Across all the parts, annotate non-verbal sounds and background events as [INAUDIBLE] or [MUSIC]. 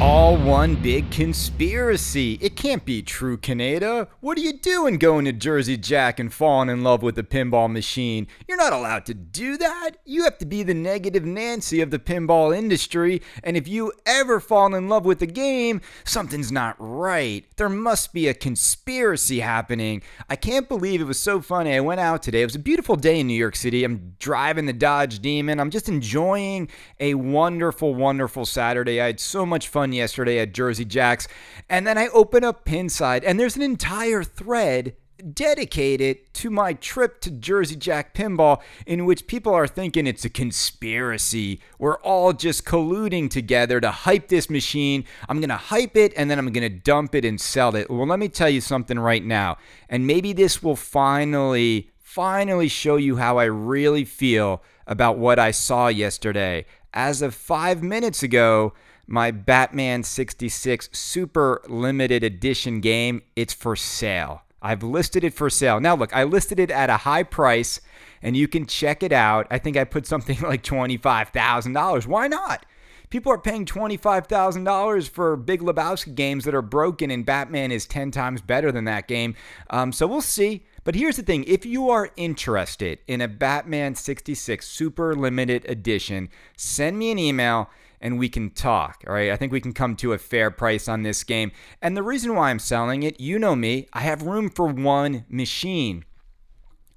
all one big conspiracy. It can't be true, Kaneda. What are you doing going to Jersey Jack and falling in love with the pinball machine? You're not allowed to do that. You have to be the negative Nancy of the pinball industry, and if you ever fall in love with the game, something's not right. There must be a conspiracy happening. I can't believe it was so funny. I went out today. It was a beautiful day in New York City. I'm driving the Dodge Demon. I'm just enjoying a wonderful, wonderful Saturday. I had so much fun yesterday at Jersey Jacks. And then I open up Pinside, and there's an entire thread dedicated to my trip to Jersey Jack Pinball, in which people are thinking it's a conspiracy. We're all just colluding together to hype this machine. I'm going to hype it and then I'm going to dump it and sell it. Well, let me tell you something right now. And maybe this will finally, finally show you how I really feel about what I saw yesterday. As of five minutes ago, my Batman 66 Super Limited Edition game, it's for sale. I've listed it for sale. Now, look, I listed it at a high price and you can check it out. I think I put something [LAUGHS] like $25,000. Why not? People are paying $25,000 for Big Lebowski games that are broken, and Batman is 10 times better than that game. Um, so we'll see. But here's the thing if you are interested in a Batman 66 Super Limited Edition, send me an email and we can talk. All right. I think we can come to a fair price on this game. And the reason why I'm selling it, you know me, I have room for one machine.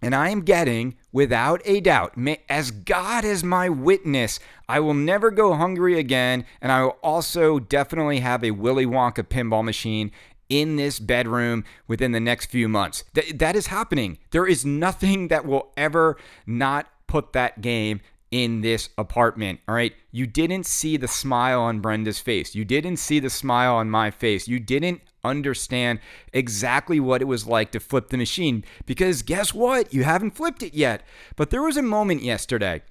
And I am getting, without a doubt, as God is my witness, I will never go hungry again. And I will also definitely have a Willy Wonka pinball machine in this bedroom within the next few months. Th- that is happening. There is nothing that will ever not put that game in this apartment. All right. You didn't see the smile on Brenda's face. You didn't see the smile on my face. You didn't understand exactly what it was like to flip the machine because guess what? You haven't flipped it yet. But there was a moment yesterday.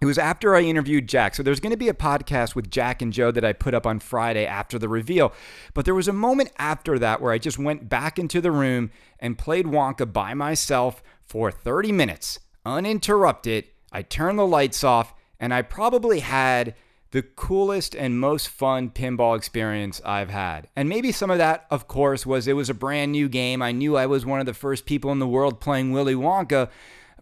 It was after I interviewed Jack. So there's going to be a podcast with Jack and Joe that I put up on Friday after the reveal. But there was a moment after that where I just went back into the room and played Wonka by myself for 30 minutes, uninterrupted I turned the lights off, and I probably had the coolest and most fun pinball experience I've had. And maybe some of that, of course, was it was a brand new game. I knew I was one of the first people in the world playing Willy Wonka,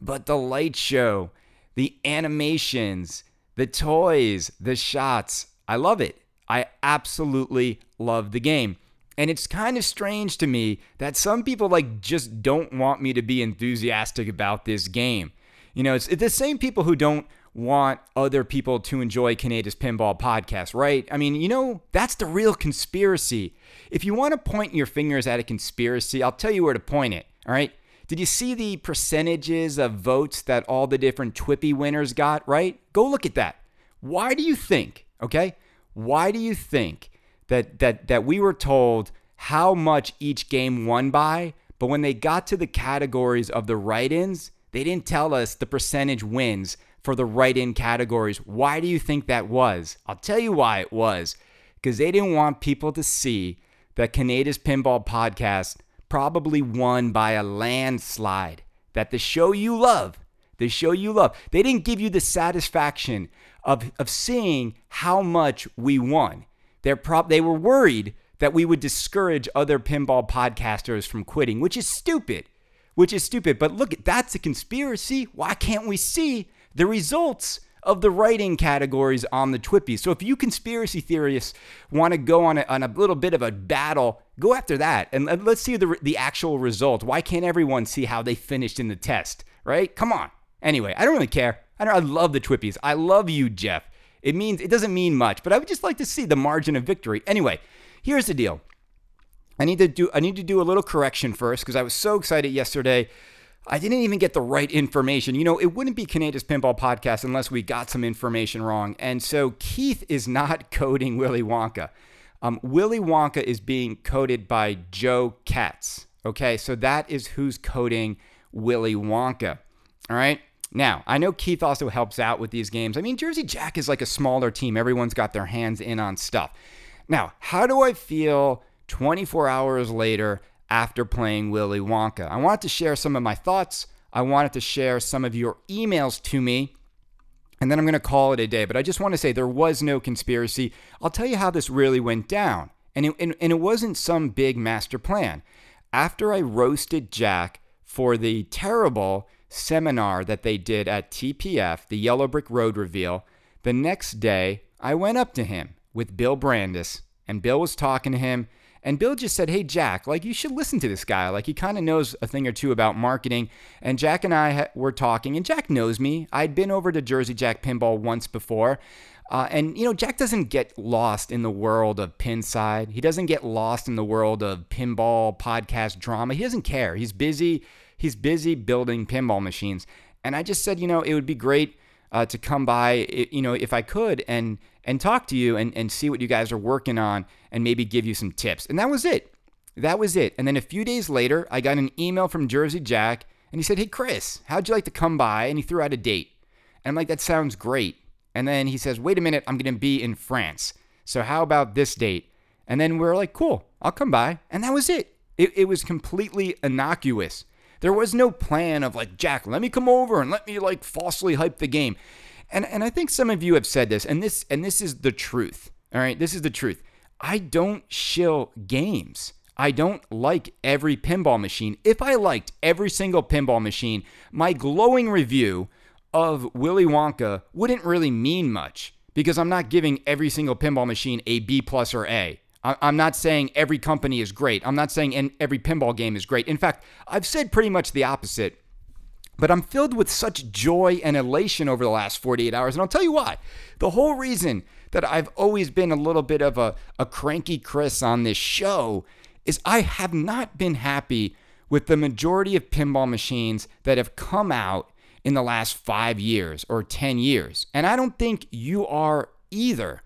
but the light show, the animations, the toys, the shots, I love it. I absolutely love the game. And it's kind of strange to me that some people like just don't want me to be enthusiastic about this game. You know, it's, it's the same people who don't want other people to enjoy Kaneda's Pinball podcast, right? I mean, you know, that's the real conspiracy. If you want to point your fingers at a conspiracy, I'll tell you where to point it, all right? Did you see the percentages of votes that all the different Twippy winners got, right? Go look at that. Why do you think, okay? Why do you think that that that we were told how much each game won by, but when they got to the categories of the write-ins, they didn't tell us the percentage wins for the write in categories. Why do you think that was? I'll tell you why it was. Because they didn't want people to see that Kaneda's Pinball Podcast probably won by a landslide. That the show you love, the show you love, they didn't give you the satisfaction of, of seeing how much we won. They're prob- they were worried that we would discourage other pinball podcasters from quitting, which is stupid which is stupid. But look, that's a conspiracy. Why can't we see the results of the writing categories on the TWIPY? So if you conspiracy theorists want to go on a, on a little bit of a battle, go after that and let's see the, the actual result. Why can't everyone see how they finished in the test, right? Come on. Anyway, I don't really care. I, don't, I love the Twippies. I love you, Jeff. It means it doesn't mean much, but I would just like to see the margin of victory. Anyway, here's the deal. I need to do I need to do a little correction first because I was so excited yesterday. I didn't even get the right information. You know, it wouldn't be Kaneda's Pinball Podcast unless we got some information wrong. And so Keith is not [LAUGHS] coding Willy Wonka. Um, Willy Wonka is being coded by Joe Katz. Okay, so that is who's coding Willy Wonka. All right. Now, I know Keith also helps out with these games. I mean, Jersey Jack is like a smaller team, everyone's got their hands in on stuff. Now, how do I feel 24 hours later after playing Willy Wonka. I wanted to share some of my thoughts. I wanted to share some of your emails to me. and then I'm going to call it a day. But I just want to say there was no conspiracy. I'll tell you how this really went down. And it, and, and it wasn't some big master plan. After I roasted Jack for the terrible seminar that they did at TPF, the Yellow Brick Road reveal, the next day I went up to him with Bill Brandis, and Bill was talking to him. And Bill just said, Hey, Jack, like, you should listen to this guy. Like, he kind of knows a thing or two about marketing. And Jack and I ha- were talking, and Jack knows me. I'd been over to Jersey Jack Pinball once before. Uh, and, you know, Jack doesn't get lost in the world of Pinside. He doesn't get lost in the world of pinball podcast drama. He doesn't care. He's busy. He's busy building pinball machines. And I just said, you know, it would be great uh, to come by, you know, if I could, and and talk to you and, and see what you guys are working on and maybe give you some tips. And that was it. That was it. And then a few days later, I got an email from Jersey Jack and he said, Hey, Chris, how'd you like to come by? And he threw out a date. And I'm like, That sounds great. And then he says, Wait a minute, I'm going to be in France. So how about this date? And then we're like, Cool, I'll come by. And that was it. It, it was completely innocuous. There was no plan of like, Jack, let me come over and let me like falsely hype the game. And and I think some of you have said this, and this and this is the truth. All right, this is the truth. I don't shill games. I don't like every pinball machine. If I liked every single pinball machine, my glowing review of Willy Wonka wouldn't really mean much because I'm not giving every single pinball machine a B plus or A. I'm not saying every company is great. I'm not saying every pinball game is great. In fact, I've said pretty much the opposite but I'm filled with such joy and elation over the last 48 hours. And I'll tell you why. The whole reason that I've always been a little bit of a, a cranky Chris on this show is I have not been happy with the majority of pinball machines that have come out in the last five years or 10 years. And I don't think you are either.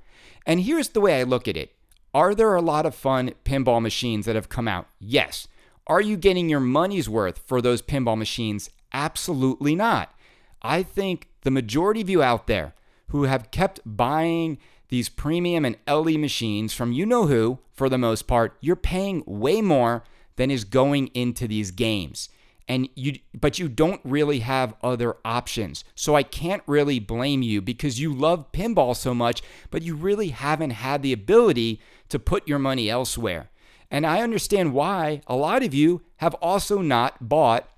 And here's the way I look at it Are there a lot of fun pinball machines that have come out? Yes. Are you getting your money's worth for those pinball machines? Absolutely not. I think the majority of you out there who have kept buying these premium and LE machines from you know who, for the most part, you're paying way more than is going into these games. And you but you don't really have other options. So I can't really blame you because you love pinball so much, but you really haven't had the ability to put your money elsewhere. And I understand why a lot of you have also not bought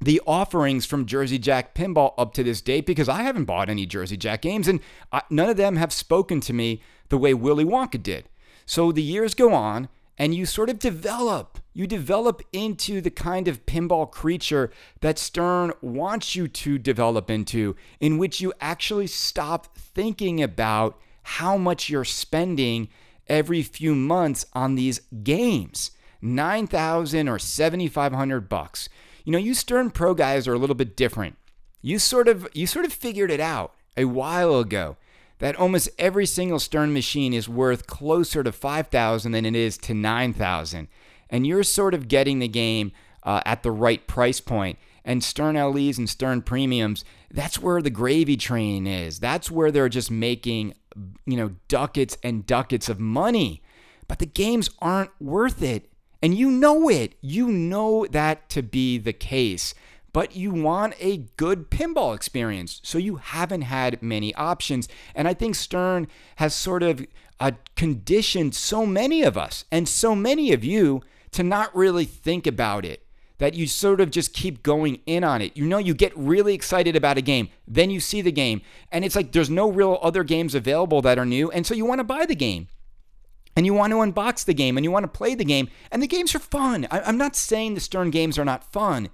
the offerings from Jersey Jack Pinball up to this date because I haven't bought any Jersey Jack games and I, none of them have spoken to me the way Willy Wonka did. So the years go on and you sort of develop. You develop into the kind of pinball creature that Stern wants you to develop into, in which you actually stop thinking about how much you're spending every few months on these games. 9,000 or 7,500 bucks. You know, you Stern Pro guys are a little bit different. You sort of you sort of figured it out a while ago that almost every single Stern machine is worth closer to 5,000 than it is to 9,000. And you're sort of getting the game uh, at the right price point. And Stern LEs and Stern Premiums, that's where the gravy train is. That's where they're just making, you know, ducats and ducats of money. But the games aren't worth it. And you know it. You know that to be the case. But you want a good pinball experience. So you haven't had many options. And I think Stern has sort of uh, conditioned so many of us and so many of you to not really think about it. That you sort of just keep going in on it. You know, you get really excited about a game, then you see the game, and it's like there's no real other games available that are new, and so you want to buy the game and you want to unbox the game and you want to play the game, and the games are fun. I, am not saying the Stern games are not fun,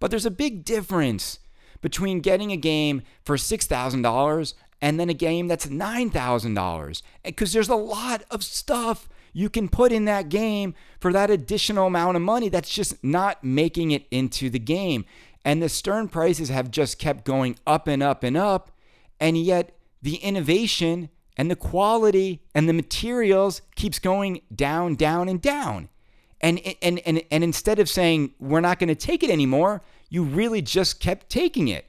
but there's a big difference between getting a game for $6,000 and then a game that's $9,000 because there's a lot of stuff you can put in that game for that additional amount of money that's just not making it into the game. And the Stern prices have just kept going up and up and up, and yet the innovation and the quality and the materials keeps going down, down, and down. And, and, and, and instead of saying, we're not going to take it anymore, you really just kept taking it.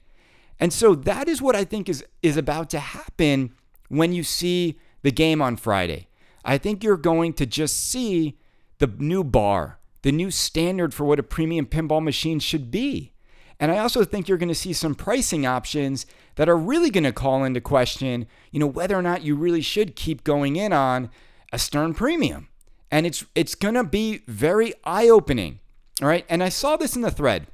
And so that is what I think is, is about to happen when you see the game on Friday. I think you're going to just see the new bar, the new standard for what a premium pinball machine should be. And I also think you're going to see some pricing options that are really going to call into question, you know, whether or not you really should keep going in on a Stern premium. And it's it's going to be very eye-opening. All right? And I saw this in the thread.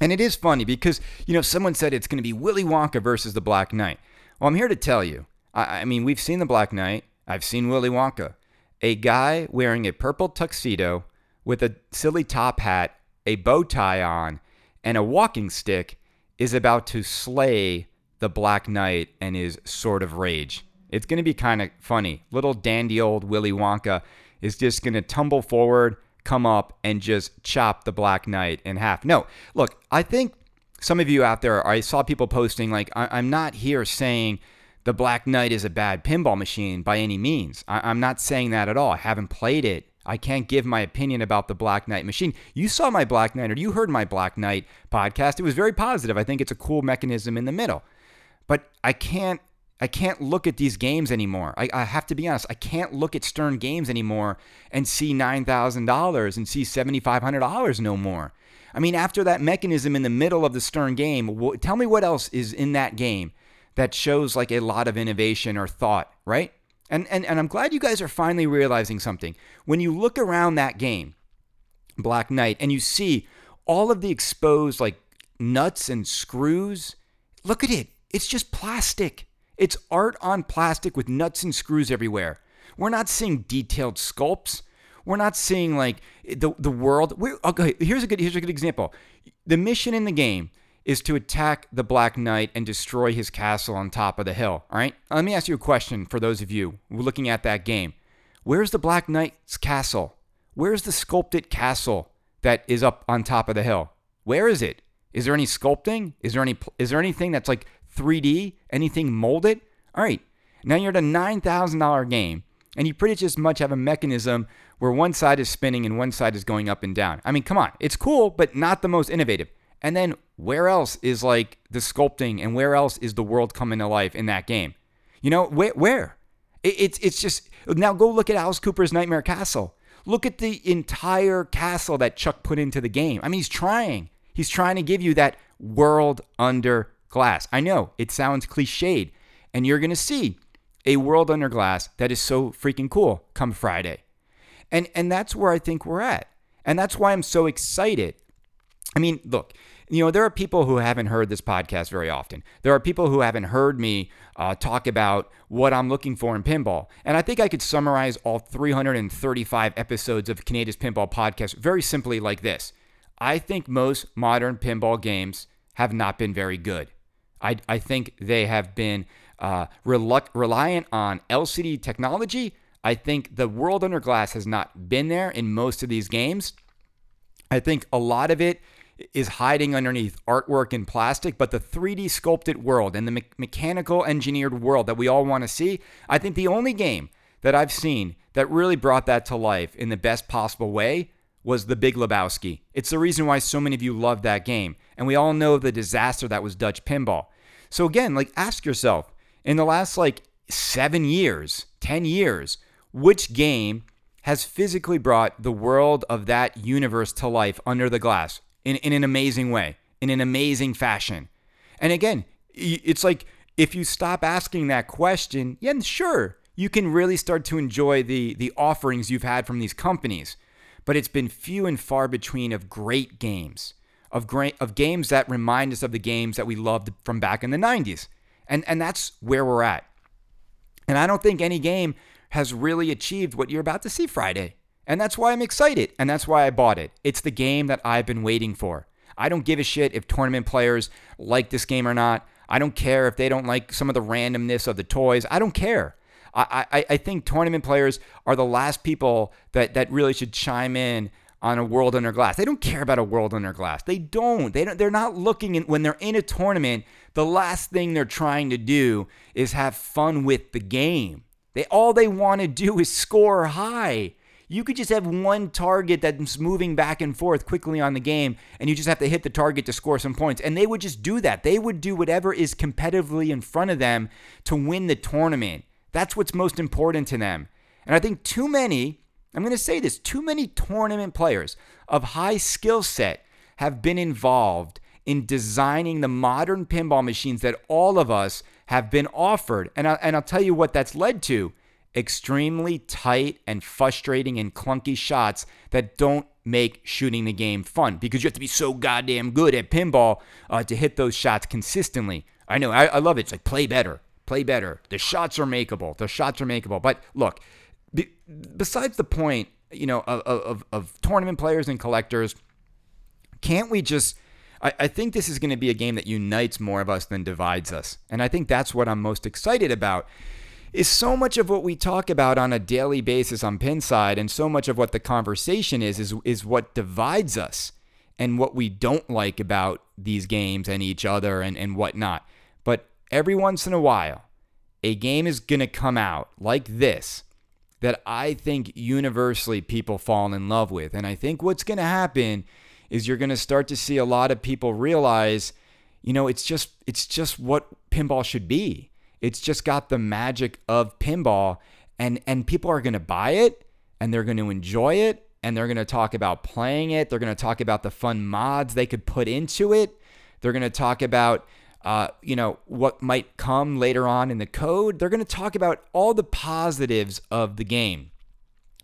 And it is funny because, you know, someone said it's going to be Willy Wonka versus the Black Knight. Well, I'm here to tell you. I, I mean, we've seen the Black Knight. I've seen Willy Wonka. A guy wearing a purple tuxedo with a silly top hat, a bow tie on, and a walking stick is about to slay the Black Knight and his sword of rage. It's going to be kind of funny. Little dandy old Willy Wonka is just going to tumble forward, come up, and just chop the Black Knight in half. No, look, I think some of you out there, I saw people posting, like, I- am not here saying the Black Knight is a bad pinball machine by any means. I- I'm not saying that at all. I haven't played it. I can't give my opinion about the Black Knight machine. You saw my Black Knight or you heard my Black Knight podcast. It was very positive. I think it's a cool mechanism in the middle. But I can't I can't look at these games anymore. I, I have to be honest. I can't look at Stern games anymore and see $9,000 and see $7,500 no more. I mean, after that mechanism in the middle of the Stern game, tell me what else is in that game that shows like a lot of innovation or thought, right? And, and, and I'm glad you guys are finally realizing something. When you look around that game, Black Knight, and you see all of the exposed like nuts and screws, look at it. It's just plastic. It's art on plastic with nuts and screws everywhere. We're not seeing detailed sculpts. We're not seeing like the the world. We're, okay, here's a good here's a good example. The mission in the game is to attack the Black Knight and destroy his castle on top of the hill. All right. Let me ask you a question for those of you looking at that game. Where's the Black Knight's castle? Where's the sculpted castle that is up on top of the hill? Where is it? Is there any sculpting? Is there any is there anything that's like 3D? Anything molded? All right. Now you're at a $9,000 game and you pretty just much have a mechanism where one side is spinning and one side is going up and down. I mean, come on. It's cool, but not the most innovative. And then where else is like the sculpting and where else is the world coming to life in that game? You know, where? where? It, it's, it's just, now go look at Alice Cooper's Nightmare Castle. Look at the entire castle that Chuck put into the game. I mean, he's trying. He's trying to give you that world under glass. I know it sounds cliched, and you're going to see a world under glass that is so freaking cool come Friday. And and that's where I think we're at. And that's why I'm so excited I mean, look, you know, there are people who haven't heard this podcast very often. There are people who haven't heard me uh, talk about what I'm looking for in pinball. And I think I could summarize all 335 episodes of Kaneda's Pinball Podcast very simply like this I think most modern pinball games have not been very good. I, I think they have been uh, reliant on LCD technology. I think the world under glass has not been there in most of these games. I think a lot of it is hiding underneath artwork and plastic, but the 3D sculpted world and the me- mechanical engineered world that we all want to see, I think the only game that I've seen that really brought that to life in the best possible way was The Big Lebowski. It's the reason why so many of you love that game. And we all know the disaster that was Dutch pinball. So again, like ask yourself, in the last like 7 years, 10 years, which game has physically brought the world of that universe to life under the glass? In, in an amazing way, in an amazing fashion. And again, it's like if you stop asking that question, yeah, sure, you can really start to enjoy the, the offerings you've had from these companies. But it's been few and far between of great games, of great of games that remind us of the games that we loved from back in the 90s. And and that's where we're at. And I don't think any game has really achieved what you're about to see Friday. And that's why I'm excited. And that's why I bought it. It's the game that I've been waiting for. I don't give a shit if tournament players like this game or not. I don't care if they don't like some of the randomness of the toys. I don't care. I, I, I think tournament players are the last people that, that really should chime in on a world under glass. They don't care about a world under glass. They don't. They don't they're not looking in, when they're in a tournament, the last thing they're trying to do is have fun with the game. They all they want to do is score high. You could just have one target that's moving back and forth quickly on the game, and you just have to hit the target to score some points. And they would just do that. They would do whatever is competitively in front of them to win the tournament. That's what's most important to them. And I think too many, I'm going to say this, too many tournament players of high skill set have been involved in designing the modern pinball machines that all of us have been offered. And, I, and I'll tell you what that's led to extremely tight and frustrating and clunky shots that don't make shooting the game fun because you have to be so goddamn good at pinball uh, to hit those shots consistently. I know, I, I love it. It's like play better, play better. The shots are makeable. The shots are makeable. But look, be, besides the point, you know, of, of, of tournament players and collectors, can't we just I, I think this is going to be a game that unites more of us than divides us. And I think that's what I'm most excited about. Is so much of what we talk about on a daily basis on Pinside, and so much of what the conversation is, is, is what divides us and what we don't like about these games and each other and, and whatnot. But every once in a while, a game is going to come out like this that I think universally people fall in love with. And I think what's going to happen is you're going to start to see a lot of people realize, you know, it's just it's just what pinball should be. It's just got the magic of pinball and and people are going to buy it and they're going to enjoy it and they're going to talk about playing it. They're going to talk about the fun mods they could put into it. They're going to talk about uh, you know what might come later on in the code. They're going to talk about all the positives of the game.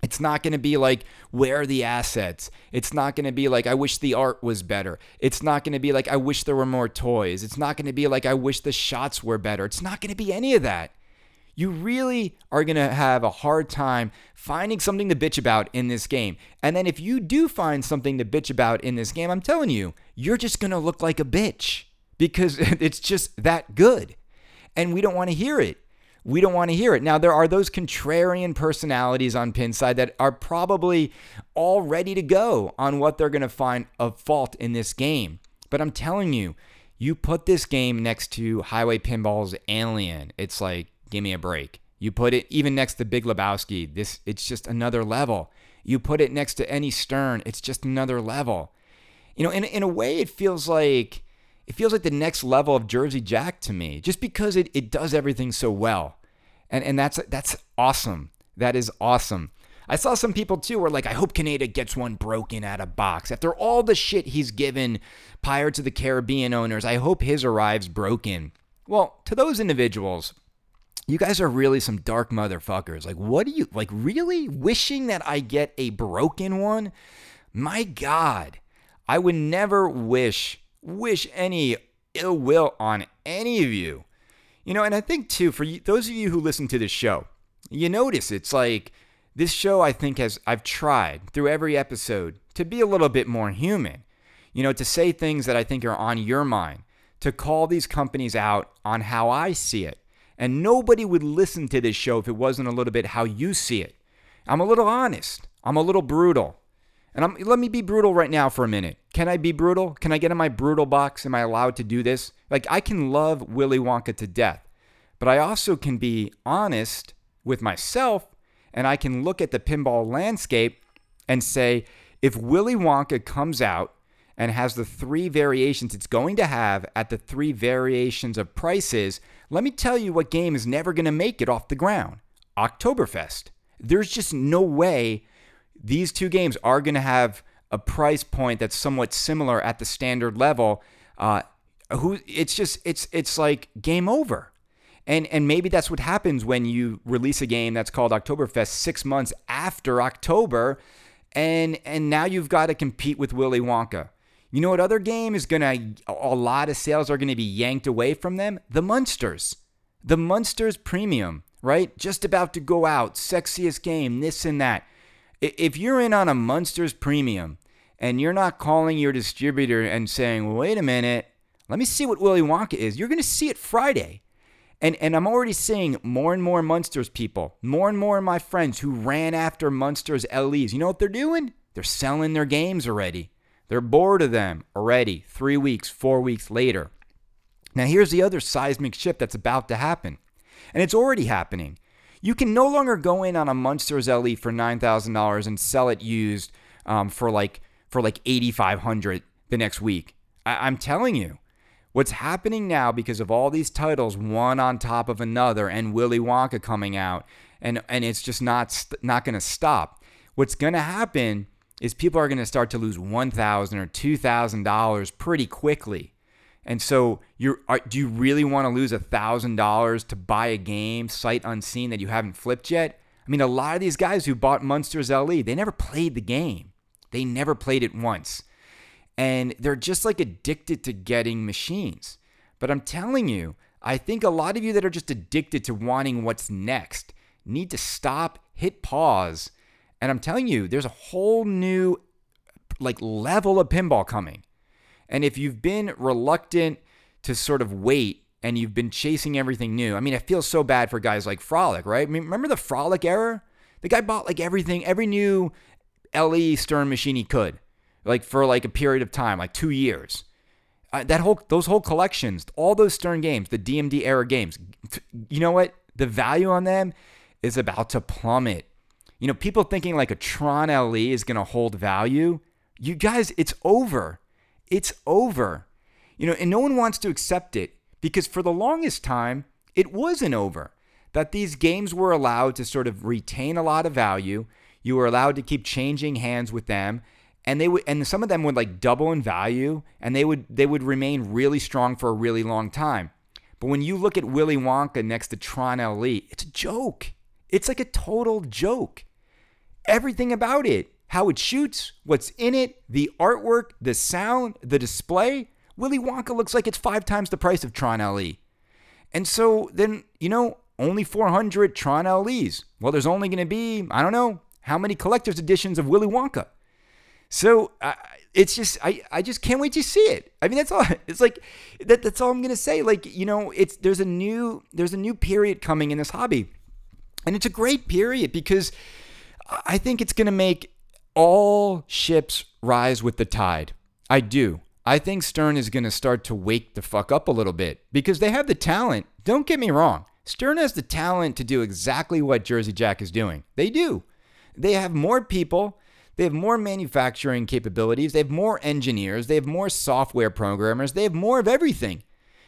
It's not going to be like, where are the assets? It's not going to be like, I wish the art was better. It's not going to be like, I wish there were more toys. It's not going to be like, I wish the shots were better. It's not going to be any of that. You really are going to have a hard time finding something to bitch about in this game. And then if you do find something to bitch about in this game, I'm telling you, you're just going to look like a bitch because [LAUGHS] it's just that good. And we don't want to hear it we don't want to hear it. Now, there are those contrarian personalities on Pinside that are probably all ready to go on what they're going to find a fault in this game. But I'm telling you, you put this game next to Highway Pinball's Alien, it's like, give me a break. You put it even next to Big Lebowski, this it's just another level. You put it next to any Stern, it's just another level. You know, in in a way, it feels like it feels like the next level of Jersey Jack to me, just because it, it does everything so well. And and that's that's awesome. That is awesome. I saw some people too were like, I hope Kaneda gets one broken out of box. After all the shit he's given Pirates of the Caribbean owners, I hope his arrives broken. Well, to those individuals, you guys are really some dark motherfuckers. Like, what do you like really wishing that I get a broken one? My God, I would never wish wish any ill will on any of you. You know, and I think too, for those of you who listen to this show, you notice it's like this show, I think, has, I've tried through every episode to be a little bit more human, you know, to say things that I think are on your mind, to call these companies out on how I see it. And nobody would listen to this show if it wasn't a little bit how you see it. I'm a little honest, I'm a little brutal. And I'm, let me be brutal right now for a minute. Can I be brutal? Can I get in my brutal box? Am I allowed to do this? Like, I can love Willy Wonka to death, but I also can be honest with myself and I can look at the pinball landscape and say, if Willy Wonka comes out and has the three variations it's going to have at the three variations of prices, let me tell you what game is never going to make it off the ground Oktoberfest. There's just no way these two games are going to have a price point that's somewhat similar at the standard level. Uh, who it's just it's it's like game over. And and maybe that's what happens when you release a game that's called Oktoberfest 6 months after October and and now you've got to compete with Willy Wonka. You know what other game is going to a lot of sales are going to be yanked away from them? The Munsters. The Munsters Premium, right? Just about to go out, sexiest game, this and that. If you're in on a Munsters Premium and you're not calling your distributor and saying, wait a minute, let me see what Willy Wonka is, you're going to see it Friday. And, and I'm already seeing more and more Munsters people, more and more of my friends who ran after Munsters LEs. You know what they're doing? They're selling their games already. They're bored of them already, three weeks, four weeks later. Now, here's the other seismic shift that's about to happen. And it's already happening. You can no longer go in on a Munsters LE for nine thousand dollars and sell it used um, for like for like eighty five hundred the next week. I- I'm telling you, what's happening now because of all these titles, one on top of another, and Willy Wonka coming out, and and it's just not not going to stop. What's going to happen is people are going to start to lose one thousand or two thousand dollars pretty quickly And so, you're are, do you really want to lose a thousand dollars to buy a game sight unseen that you haven't flipped yet? I mean, a lot of these guys who bought Munsters LE, they never played the game. They never played it once, and they're just like addicted to getting machines. But I'm telling you, I think a lot of you that are just addicted to wanting what's next need to stop, hit pause, and I'm telling you, there's a whole new like level of pinball coming. And if you've been reluctant to sort of wait and you've been chasing everything new, I mean, I feel so bad for guys like Frolic, right? I mean, remember the Frolic era? The guy bought like everything, every new LE Stern machine he could, like for like a period of time, like two years. Uh, that whole, those whole collections, all those Stern games, the DMD era games, you know what? The value on them is about to plummet. You know, people thinking like a Tron LE is going to hold value. You guys, it's over. It's over. You know, and no one wants to accept it because for the longest time, it wasn't over. That these games were allowed to sort of retain a lot of value. You were allowed to keep changing hands with them. And they would and some of them would like double in value and they would they would remain really strong for a really long time. But when you look at Willy Wonka next to Tron LE, it's a joke. It's like a total joke. Everything about it, how it shoots, what's in it, the artwork, the sound, the display, Willy Wonka looks like it's five times the price of Tron LE. And so then, you know, only 400 Tron LEs. Well, there's only going to be, I don't know, how many collector's editions of Willy Wonka. So uh, it's just, I, I just can't wait to see it. I mean, that's all. [LAUGHS] It's like that. That's all I'm gonna say. Like, you know, it's there's a new there's a new period coming in this hobby, and it's a great period because I think it's gonna make all ships rise with the tide. I do. I think Stern is going to start to wake the fuck up a little bit because they have the talent. Don't get me wrong. Stern has the talent to do exactly what Jersey Jack is doing. They do. They have more people, they have more manufacturing capabilities, they have more engineers, they have more software programmers, they have more of everything.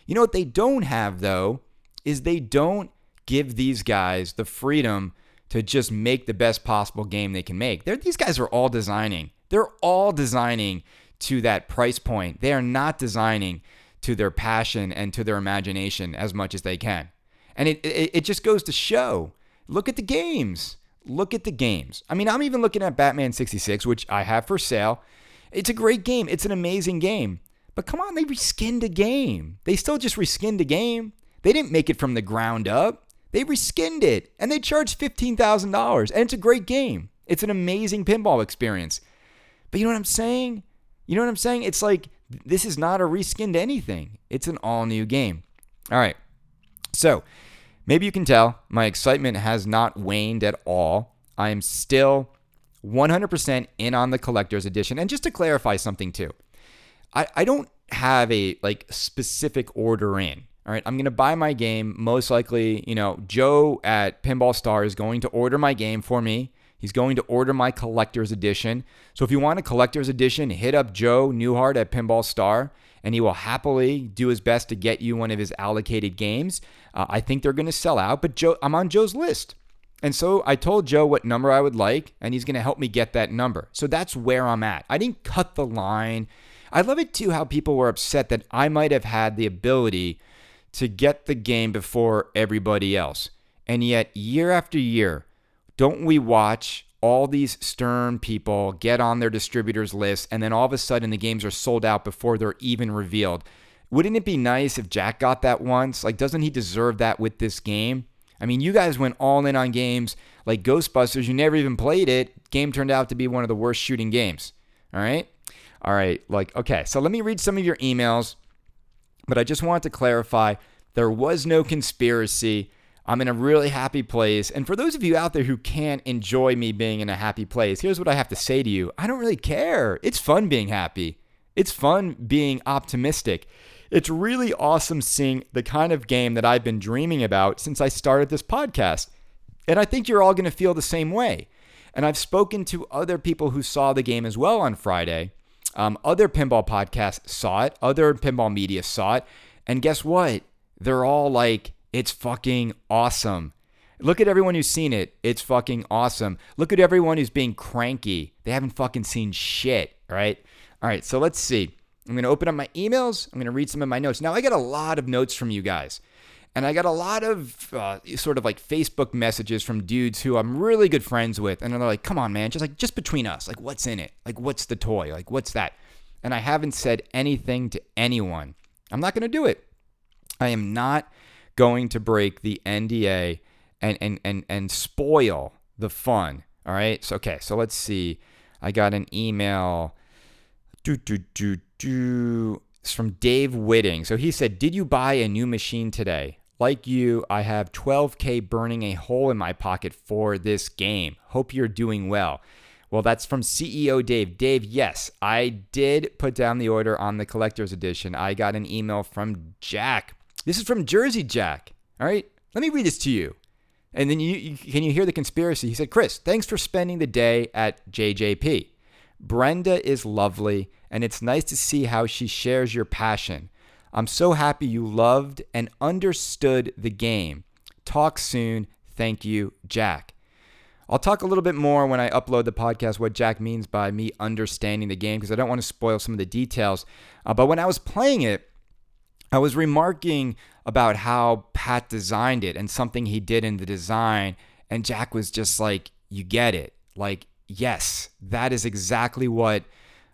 You know what they don't have, though, is they don't give these guys the freedom to just make the best possible game they can make. They're, these guys are all designing. They're all designing to that price point. They are not designing to their passion and to their imagination as much as they can. And it, it, it just goes to show look at the games. Look at the games. I mean, I'm even looking at Batman 66, which I have for sale. It's a great game, it's an amazing game. But come on, they reskinned a game. They still just reskinned a game. They didn't make it from the ground up. They reskinned it and they charged $15,000. And it's a great game. It's an amazing pinball experience. But you know what I'm saying? You know what I'm saying? It's like this is not a reskinned anything. It's an all new game. All right. So, maybe you can tell my excitement has not waned at all. I am still 100% in on the collector's edition. And just to clarify something too, I, I don't have a like specific order in. All right, I'm going to buy my game. Most likely, you know, Joe at Pinball Star is going to order my game for me. He's going to order my collector's edition. So if you want a collector's edition, hit up Joe Newhart at Pinball Star, and he will happily do his best to get you one of his allocated games. Uh, I think they're going to sell out, but Joe, I'm on Joe's list. And so I told Joe what number I would like, and he's going to help me get that number. So that's where I'm at. I didn't cut the line. I love it too how people were upset that I might have had the ability to get the game before everybody else. And yet, year after year, don't we watch all these Stern people get on their distributors list and then all of a sudden the games are sold out before they're even revealed? Wouldn't it be nice if Jack got that once? Like, doesn't he deserve that with this game? I mean, you guys went all in on games like Ghostbusters. You never even played it. Game turned out to be one of the worst shooting games. All right? All right. Like, okay. So let me read some of your emails. But I just want to clarify there was no conspiracy. I'm in a really happy place. And for those of you out there who can't enjoy me being in a happy place, here's what I have to say to you I don't really care. It's fun being happy, it's fun being optimistic. It's really awesome seeing the kind of game that I've been dreaming about since I started this podcast. And I think you're all going to feel the same way. And I've spoken to other people who saw the game as well on Friday. Um, other pinball podcasts saw it, other pinball media saw it. And guess what? They're all like, it's fucking awesome. Look at everyone who's seen it. It's fucking awesome. Look at everyone who's being cranky. They haven't fucking seen shit, right? All right, so let's see. I'm going to open up my emails. I'm going to read some of my notes. Now, I got a lot of notes from you guys. And I got a lot of uh, sort of like Facebook messages from dudes who I'm really good friends with. And they're like, come on, man, just like, just between us, like, what's in it? Like, what's the toy? Like, what's that? And I haven't said anything to anyone. I'm not going to do it. I am not going to break the NDA and, and, and, and spoil the fun. All right. So, okay. So let's see. I got an email. Do, do, do, do. It's from Dave Whitting. So he said, Did you buy a new machine today? Like you, I have 12K burning a hole in my pocket for this game. Hope you're doing well. Well, that's from CEO Dave. Dave, yes, I did put down the order on the collector's edition. I got an email from Jack. This is from Jersey Jack. All right, let me read this to you. And then you, you can you hear the conspiracy? He said, Chris, thanks for spending the day at JJP. Brenda is lovely, and it's nice to see how she shares your passion. I'm so happy you loved and understood the game. Talk soon. Thank you, Jack. I'll talk a little bit more when I upload the podcast what Jack means by me understanding the game because I don't want to spoil some of the details. Uh, but when I was playing it, I was remarking about how Pat designed it and something he did in the design. And Jack was just like, You get it. Like, yes, that is exactly what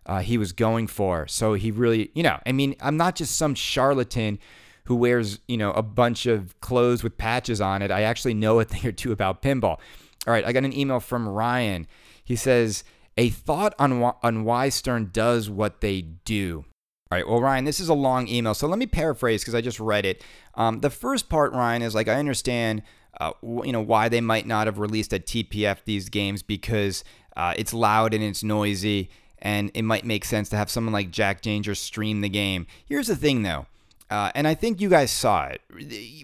uh, he was going for. So he really, you know, I mean, I'm not just some charlatan who wears, you know, a bunch of clothes with patches on it. I actually know a [LAUGHS] thing or two about pinball. All right, I got an email from Ryan. He says, a thought on, on why Stern does what they do. All right, well, Ryan, this is a long email, so let me paraphrase because I just read it. Um, the first part, Ryan, is like I understand, uh, you know, why they might not have released at TPF these games because uh, it's loud and it's noisy and it might make sense to have someone like Jack Danger stream the game. Here's the thing, though. Uh, and I think you guys saw it.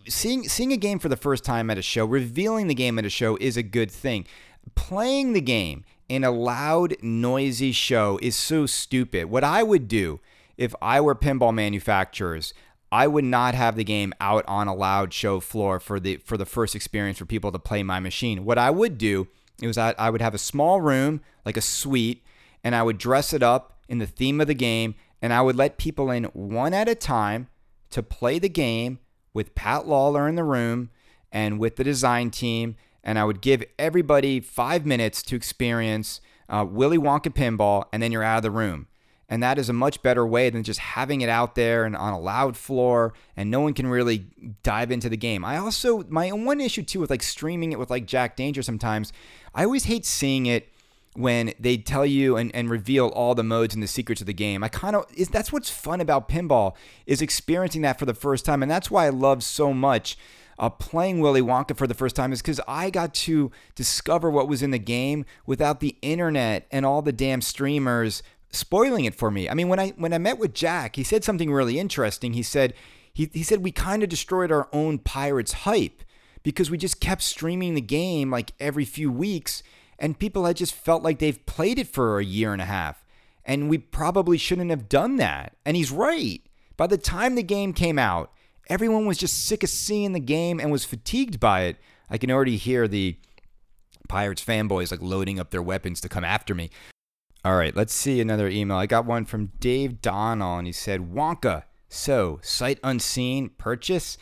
Seeing seeing a game for the first time at a show, revealing the game at a show is a good thing. Playing the game in a loud, noisy show is so stupid. What I would do if I were pinball manufacturers, I would not have the game out on a loud show floor for the for the first experience for people to play my machine. What I would do is that I would have a small room, like a suite, and I would dress it up in the theme of the game, and I would let people in one at a time to play the game with Pat Lawlor in the room and with the design team. And I would give everybody five minutes to experience uh, Willy Wonka pinball, and then you're out of the room. And that is a much better way than just having it out there and on a loud floor, and no one can really dive into the game. I also, my one issue too with like streaming it with like Jack Danger sometimes, I always hate seeing it when they tell you and, and reveal all the modes and the secrets of the game. I kind of is that's what's fun about pinball is experiencing that for the first time, and that's why I love so much uh, playing Willy Wonka for the first time is because I got to discover what was in the game without the internet and all the damn streamers spoiling it for me. I mean, when I when I met with Jack, he said something really interesting. He said he, he said we kind of destroyed our own pirates hype because we just kept streaming the game like every few weeks and people had just felt like they've played it for a year and a half. And we probably shouldn't have done that. And he's right. By the time the game came out, everyone was just sick of seeing the game and was fatigued by it. I can already hear the Pirates fanboys like loading up their weapons to come after me. All right, let's see another email. I got one from Dave Donnell, and he said, Wonka, so sight unseen purchase?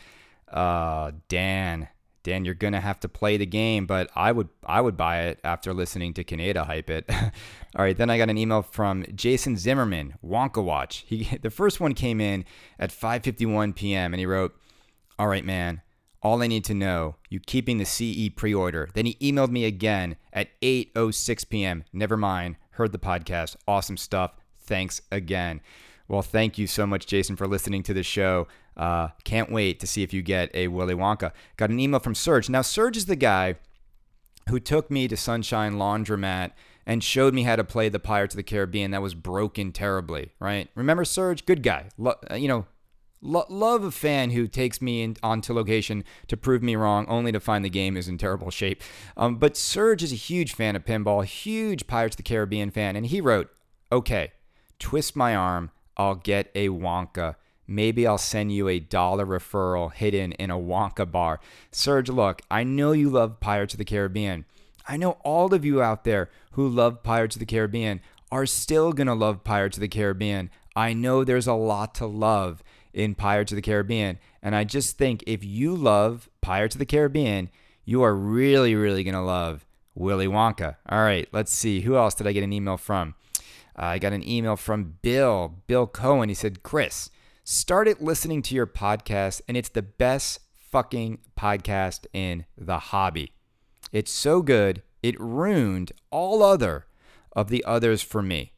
Uh, Dan, Dan, you're gonna have to play the game, but I would I would buy it after listening to Kaneda hype it. [LAUGHS] All right, then I got an email from Jason Zimmerman, Wonka Watch. He [LAUGHS] the first one came in at 5:51 p.m. and he wrote, "All right, man, all I need to know, you keeping the CE pre-order." Then he emailed me again at 8:06 p.m. Never mind, heard the podcast, awesome stuff. Thanks again. Well, thank you so much, Jason, for listening to the show. Uh, can't wait to see if you get a Willy Wonka. Got an email from Serge. Now, Serge is the guy who took me to Sunshine Laundromat and showed me how to play the Pirates of the Caribbean that was broken terribly, right? Remember Serge? Good guy. Lo- uh, you know, lo- love a fan who takes me in, onto location to prove me wrong, only to find the game is in terrible shape. Um, but Serge is a huge fan of pinball, huge Pirates of the Caribbean fan, and he wrote, okay, twist my arm I'll get a Wonka. Maybe I'll send you a dollar referral hidden in a Wonka bar. Serge, look, I know you love Pirates of the Caribbean. I know all of you out there who love Pirates of the Caribbean are still going to love Pirates of the Caribbean. I know there's a lot to love in Pirates of the Caribbean. And I just think if you love Pirates of the Caribbean, you are really, really going to love Willy Wonka. All right, let's see. Who else did I get an email from? Uh, I got an email from Bill, Bill Cohen. He said, Chris, started listening to your podcast, and it's the best fucking podcast in the hobby. It's so good, it ruined all other of the others for me.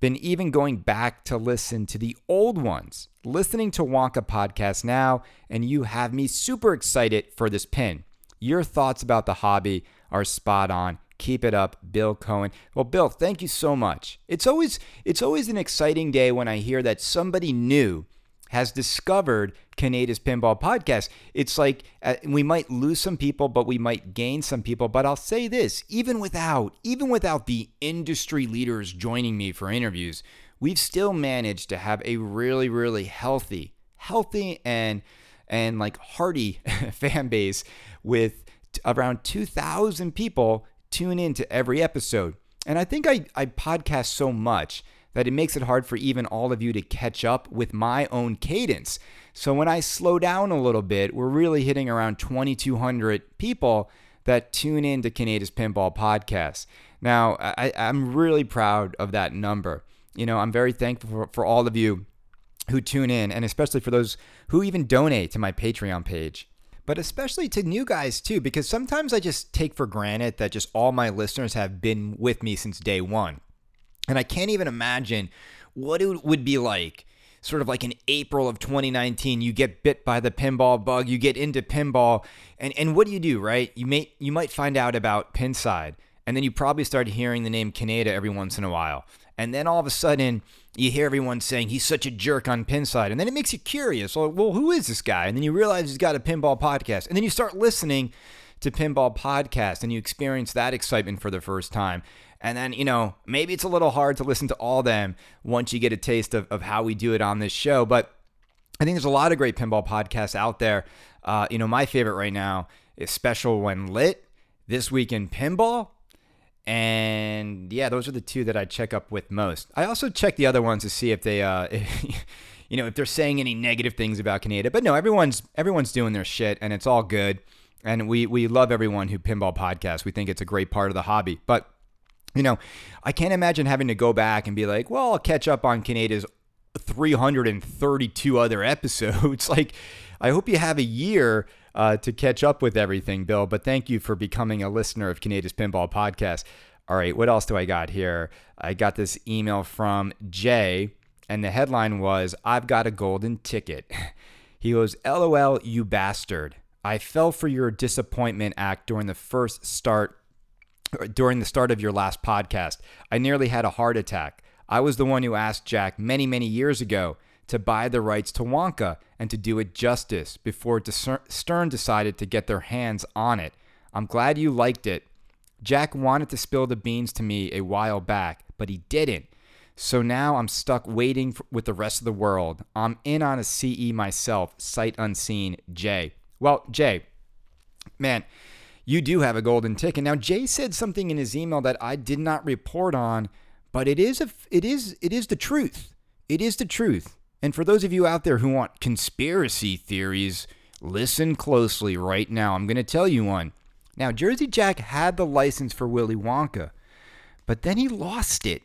Been even going back to listen to the old ones, listening to Wonka podcast now, and you have me super excited for this pin. Your thoughts about the hobby are spot on. Keep it up, Bill Cohen. Well, Bill, thank you so much. It's always it's always an exciting day when I hear that somebody new has discovered Kaneda's Pinball Podcast. It's like uh, we might lose some people, but we might gain some people. But I'll say this: even without even without the industry leaders joining me for interviews, we've still managed to have a really, really healthy, healthy and and like hearty [LAUGHS] fan base with around 2,000 people tune in to every episode. And I think I, I podcast so much that it makes it hard for even all of you to catch up with my own cadence. So when I slow down a little bit, we're really hitting around 2,200 people that tune in to Kaneda's Pinball Podcast. Now, I, I'm really proud of that number. You know, I'm very thankful for, for all of you who tune in, and especially for those who even donate to my Patreon page but especially to new guys too, because sometimes I just take for granted that just all my listeners have been with me since day one. And I can't even imagine what it would be like, sort of like in April of 2019, you get bit by the pinball bug, you get into pinball, and, and what do you do, right? You may you might find out about Pinside, and then you probably start hearing the name Kaneda every once in a while. And then all of a sudden, you hear everyone saying he's such a jerk on Pinside. And then it makes you curious. Well, well, who is this guy? And then you realize he's got a pinball podcast. And then you start listening to Pinball Podcast and you experience that excitement for the first time. And then, you know, maybe it's a little hard to listen to all them once you get a taste of, of how we do it on this show. But I think there's a lot of great pinball podcasts out there. Uh, you know, my favorite right now is Special When Lit, This Week in Pinball, and yeah, those are the two that I check up with most. I also check the other ones to see if they, uh, if, [LAUGHS] you know, if they're saying any negative things about Kaneda. But no, everyone's everyone's doing their shit, and it's all good. And we we love everyone who pinball podcasts. We think it's a great part of the hobby. But you know, I can't imagine having to go back and be like, well, I'll catch up on Kaneda's 332 other [LAUGHS] episodes. [LAUGHS] like, I hope you have a year uh, to catch up with everything, Bill. But thank you for becoming a listener of Kaneda's Pinball Podcast. All right, what else do I got here? I got this email from Jay, and the headline was I've got a golden ticket. [LAUGHS] He goes, LOL, you bastard. I fell for your disappointment act during the first start during the start of your last podcast. I nearly had a heart attack. I was the one who asked Jack many, many years ago to buy the rights to Wonka and to do it justice before Stern decided to get their hands on it. I'm glad you liked it. Jack wanted to spill the beans to me a while back, but he didn't. So now I'm stuck waiting for, with the rest of the world. I'm in on a CE myself, sight unseen, Jay. Well, Jay, man, you do have a golden ticket. Now, Jay said something in his email that I did not report on, but it is a, it is it is the truth. It is the truth. And for those of you out there who want conspiracy theories, listen closely right now. I'm going to tell you one. Now, Jersey Jack had the license for Willy Wonka, but then he lost it.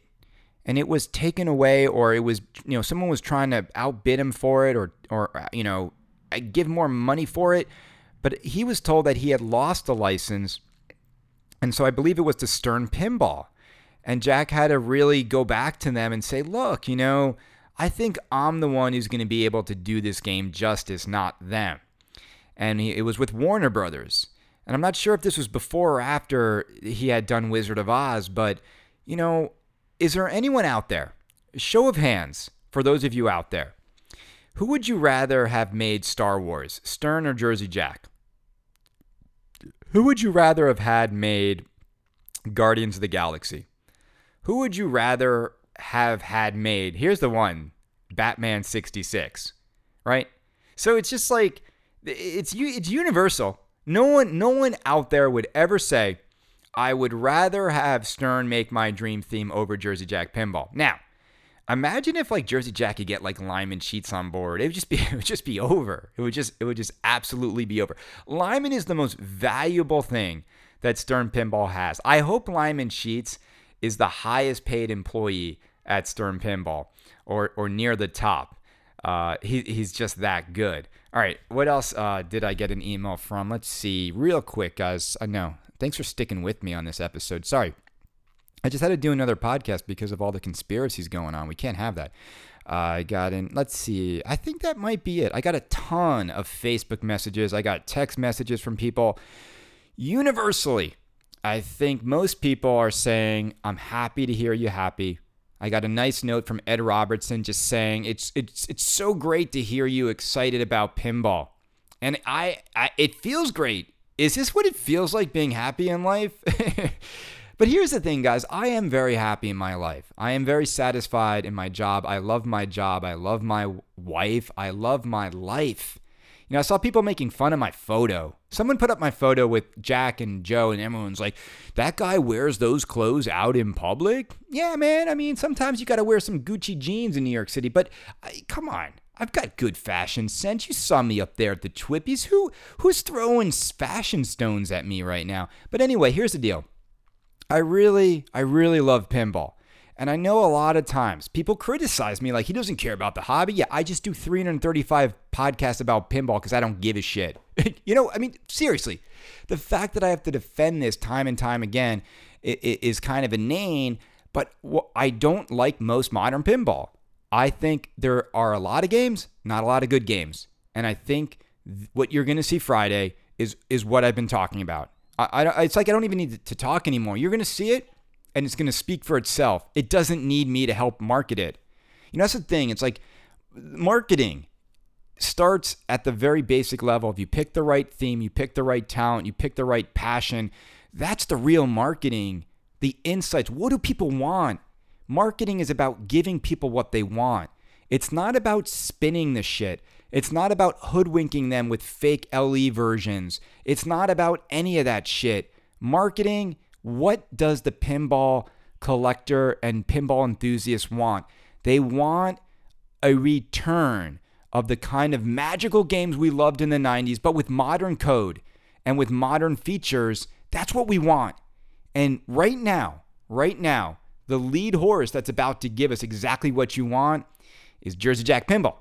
And it was taken away, or it was, you know, someone was trying to outbid him for it, or, or, uh, you know, uh, give more money for it. But he was told that he had lost the license. And so I believe it was to Stern Pinball. And Jack had to really go back to them and say, look, you know, I think I'm the one who's going to be able to do this game justice, not them. And he, it was with Warner Brothers. And I'm not sure if this was before or after he had done Wizard of Oz, but, you know, is there anyone out there, show of hands for those of you out there, who would you rather have made Star Wars, Stern or Jersey Jack? Who would you rather have had made Guardians of the Galaxy? Who would you rather have had made. Here's the one Batman 66, right? So it's just like, it's, it's universal. No one, no one out there would ever say, I would rather have Stern make my dream theme over Jersey Jack Pinball. Now, Imagine if like Jersey Jack could get like Lyman Sheets on board. It would just be [LAUGHS] it would just be over. It would just it would just absolutely be over. Lyman is the most valuable thing that Stern Pinball has. I hope Lyman Sheets is the highest paid employee at Stern Pinball or or near the top. Uh, he, he's just that good. All right, what else uh, did I get an email from? Let's see, real quick, guys. I know. Thanks for sticking with me on this episode. Sorry, I just had to do another podcast because of all the conspiracies going on. We can't have that. Uh, I got in, let's see, I think that might be it. I got a ton of Facebook messages, I got text messages from people. Universally, I think most people are saying, I'm happy to hear you happy. I got a nice note from Ed Robertson just saying it's it's it's so great to hear you excited about pinball. And I, I it feels great. Is this what it feels like being happy in life? [LAUGHS] But here's the thing, guys. I am very happy in my life. I am very satisfied in my job. I love my job. I love my wife. I love my life. You know, I saw people making fun of my photo. Someone put up my photo with Jack and Joe, and everyone's like, that guy wears those clothes out in public? Yeah, man. I mean, sometimes you got to wear some Gucci jeans in New York City, but I, come on. I've got good fashion sense. You saw me up there at the Twippies. Who who's throwing fashion stones at me right now? But anyway, here's the deal. I really, I really love pinball. And I know a lot of times people criticize me like he doesn't care about the hobby. Yeah, I just do 335 podcasts about pinball because I don't give a shit. [LAUGHS] you know, I mean, seriously, the fact that I have to defend this time and time again is kind of inane, but I don't like most modern pinball. I think there are a lot of games, not a lot of good games. And I think what you're going to see Friday is is what I've been talking about. I, I, it's like I don't even need to talk anymore. You're going to see it and it's going to speak for itself. It doesn't need me to help market it. You know, that's the thing. It's like marketing starts at the very basic level. If you pick the right theme, you pick the right talent, you pick the right passion, that's the real marketing. The insights. What do people want? Marketing is about giving people what they want. It's not about spinning the shit. It's not about hoodwinking them with fake LE versions. It's not about any of that shit. Marketing, what does the pinball collector and pinball enthusiast want? They want a return of the kind of magical games we loved in the 90s, but with modern code and with modern features. That's what we want. And right now, right now, the lead horse that's about to give us exactly what you want is Jersey Jack Pinball,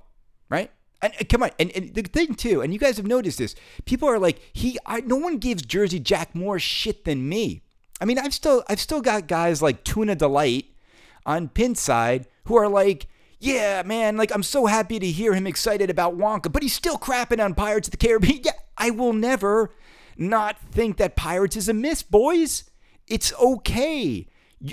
right? And, and come on, and, and, the thing too, and you guys have noticed this. People are like, he, I, no one gives Jersey Jack more shit than me. I mean, I've still, I've still got guys like Tuna Delight on Pinside who are like, yeah, man, like I'm so happy to hear him excited about Wonka, but he's still crapping on Pirates of the Caribbean. [LAUGHS] Yeah, I will never not think that Pirates is a miss, boys. It's okay.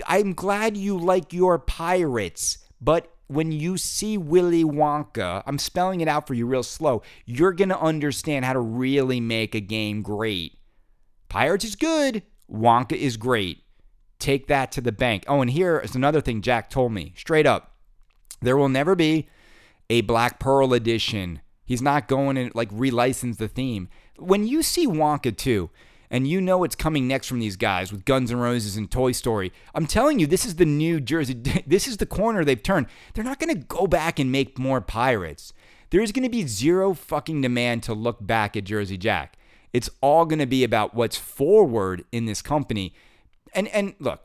I'm glad you like your pirates, but when you see Willy Wonka, I'm spelling it out for you real slow, you're going to understand how to really make a game great. Pirates is good, Wonka is great. Take that to the bank. Oh, and here is another thing Jack told me straight up there will never be a Black Pearl edition. He's not going to like relicense the theme. When you see Wonka 2, and you know it's coming next from these guys with Guns N' Roses and Toy Story. I'm telling you, this is the New Jersey. [LAUGHS] This is the corner they've turned. They're not going to go back and make more pirates. There's going to be zero fucking demand to look back at Jersey Jack. It's all going to be about what's forward in this company. And and look,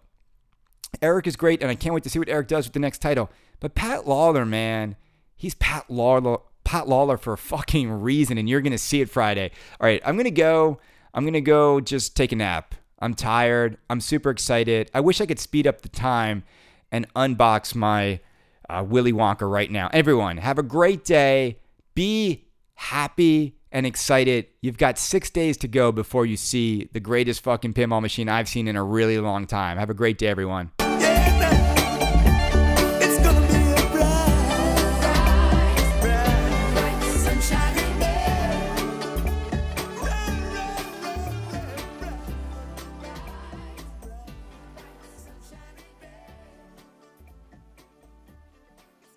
Eric is great, and I can't wait to see what Eric does with the next title. But Pat Lawlor, man, he's Pat Lawlor. Pat Lawlor for a fucking reason, and you're gonna see it Friday. All right, I'm gonna go. I'm going to go just take a nap. I'm tired. I'm super excited. I wish I could speed up the time and unbox my uh, Willy Wonka right now. Everyone, have a great day. Be happy and excited. You've got six days to go before you see the greatest fucking pinball machine I've seen in a really long time. Have a great day, everyone.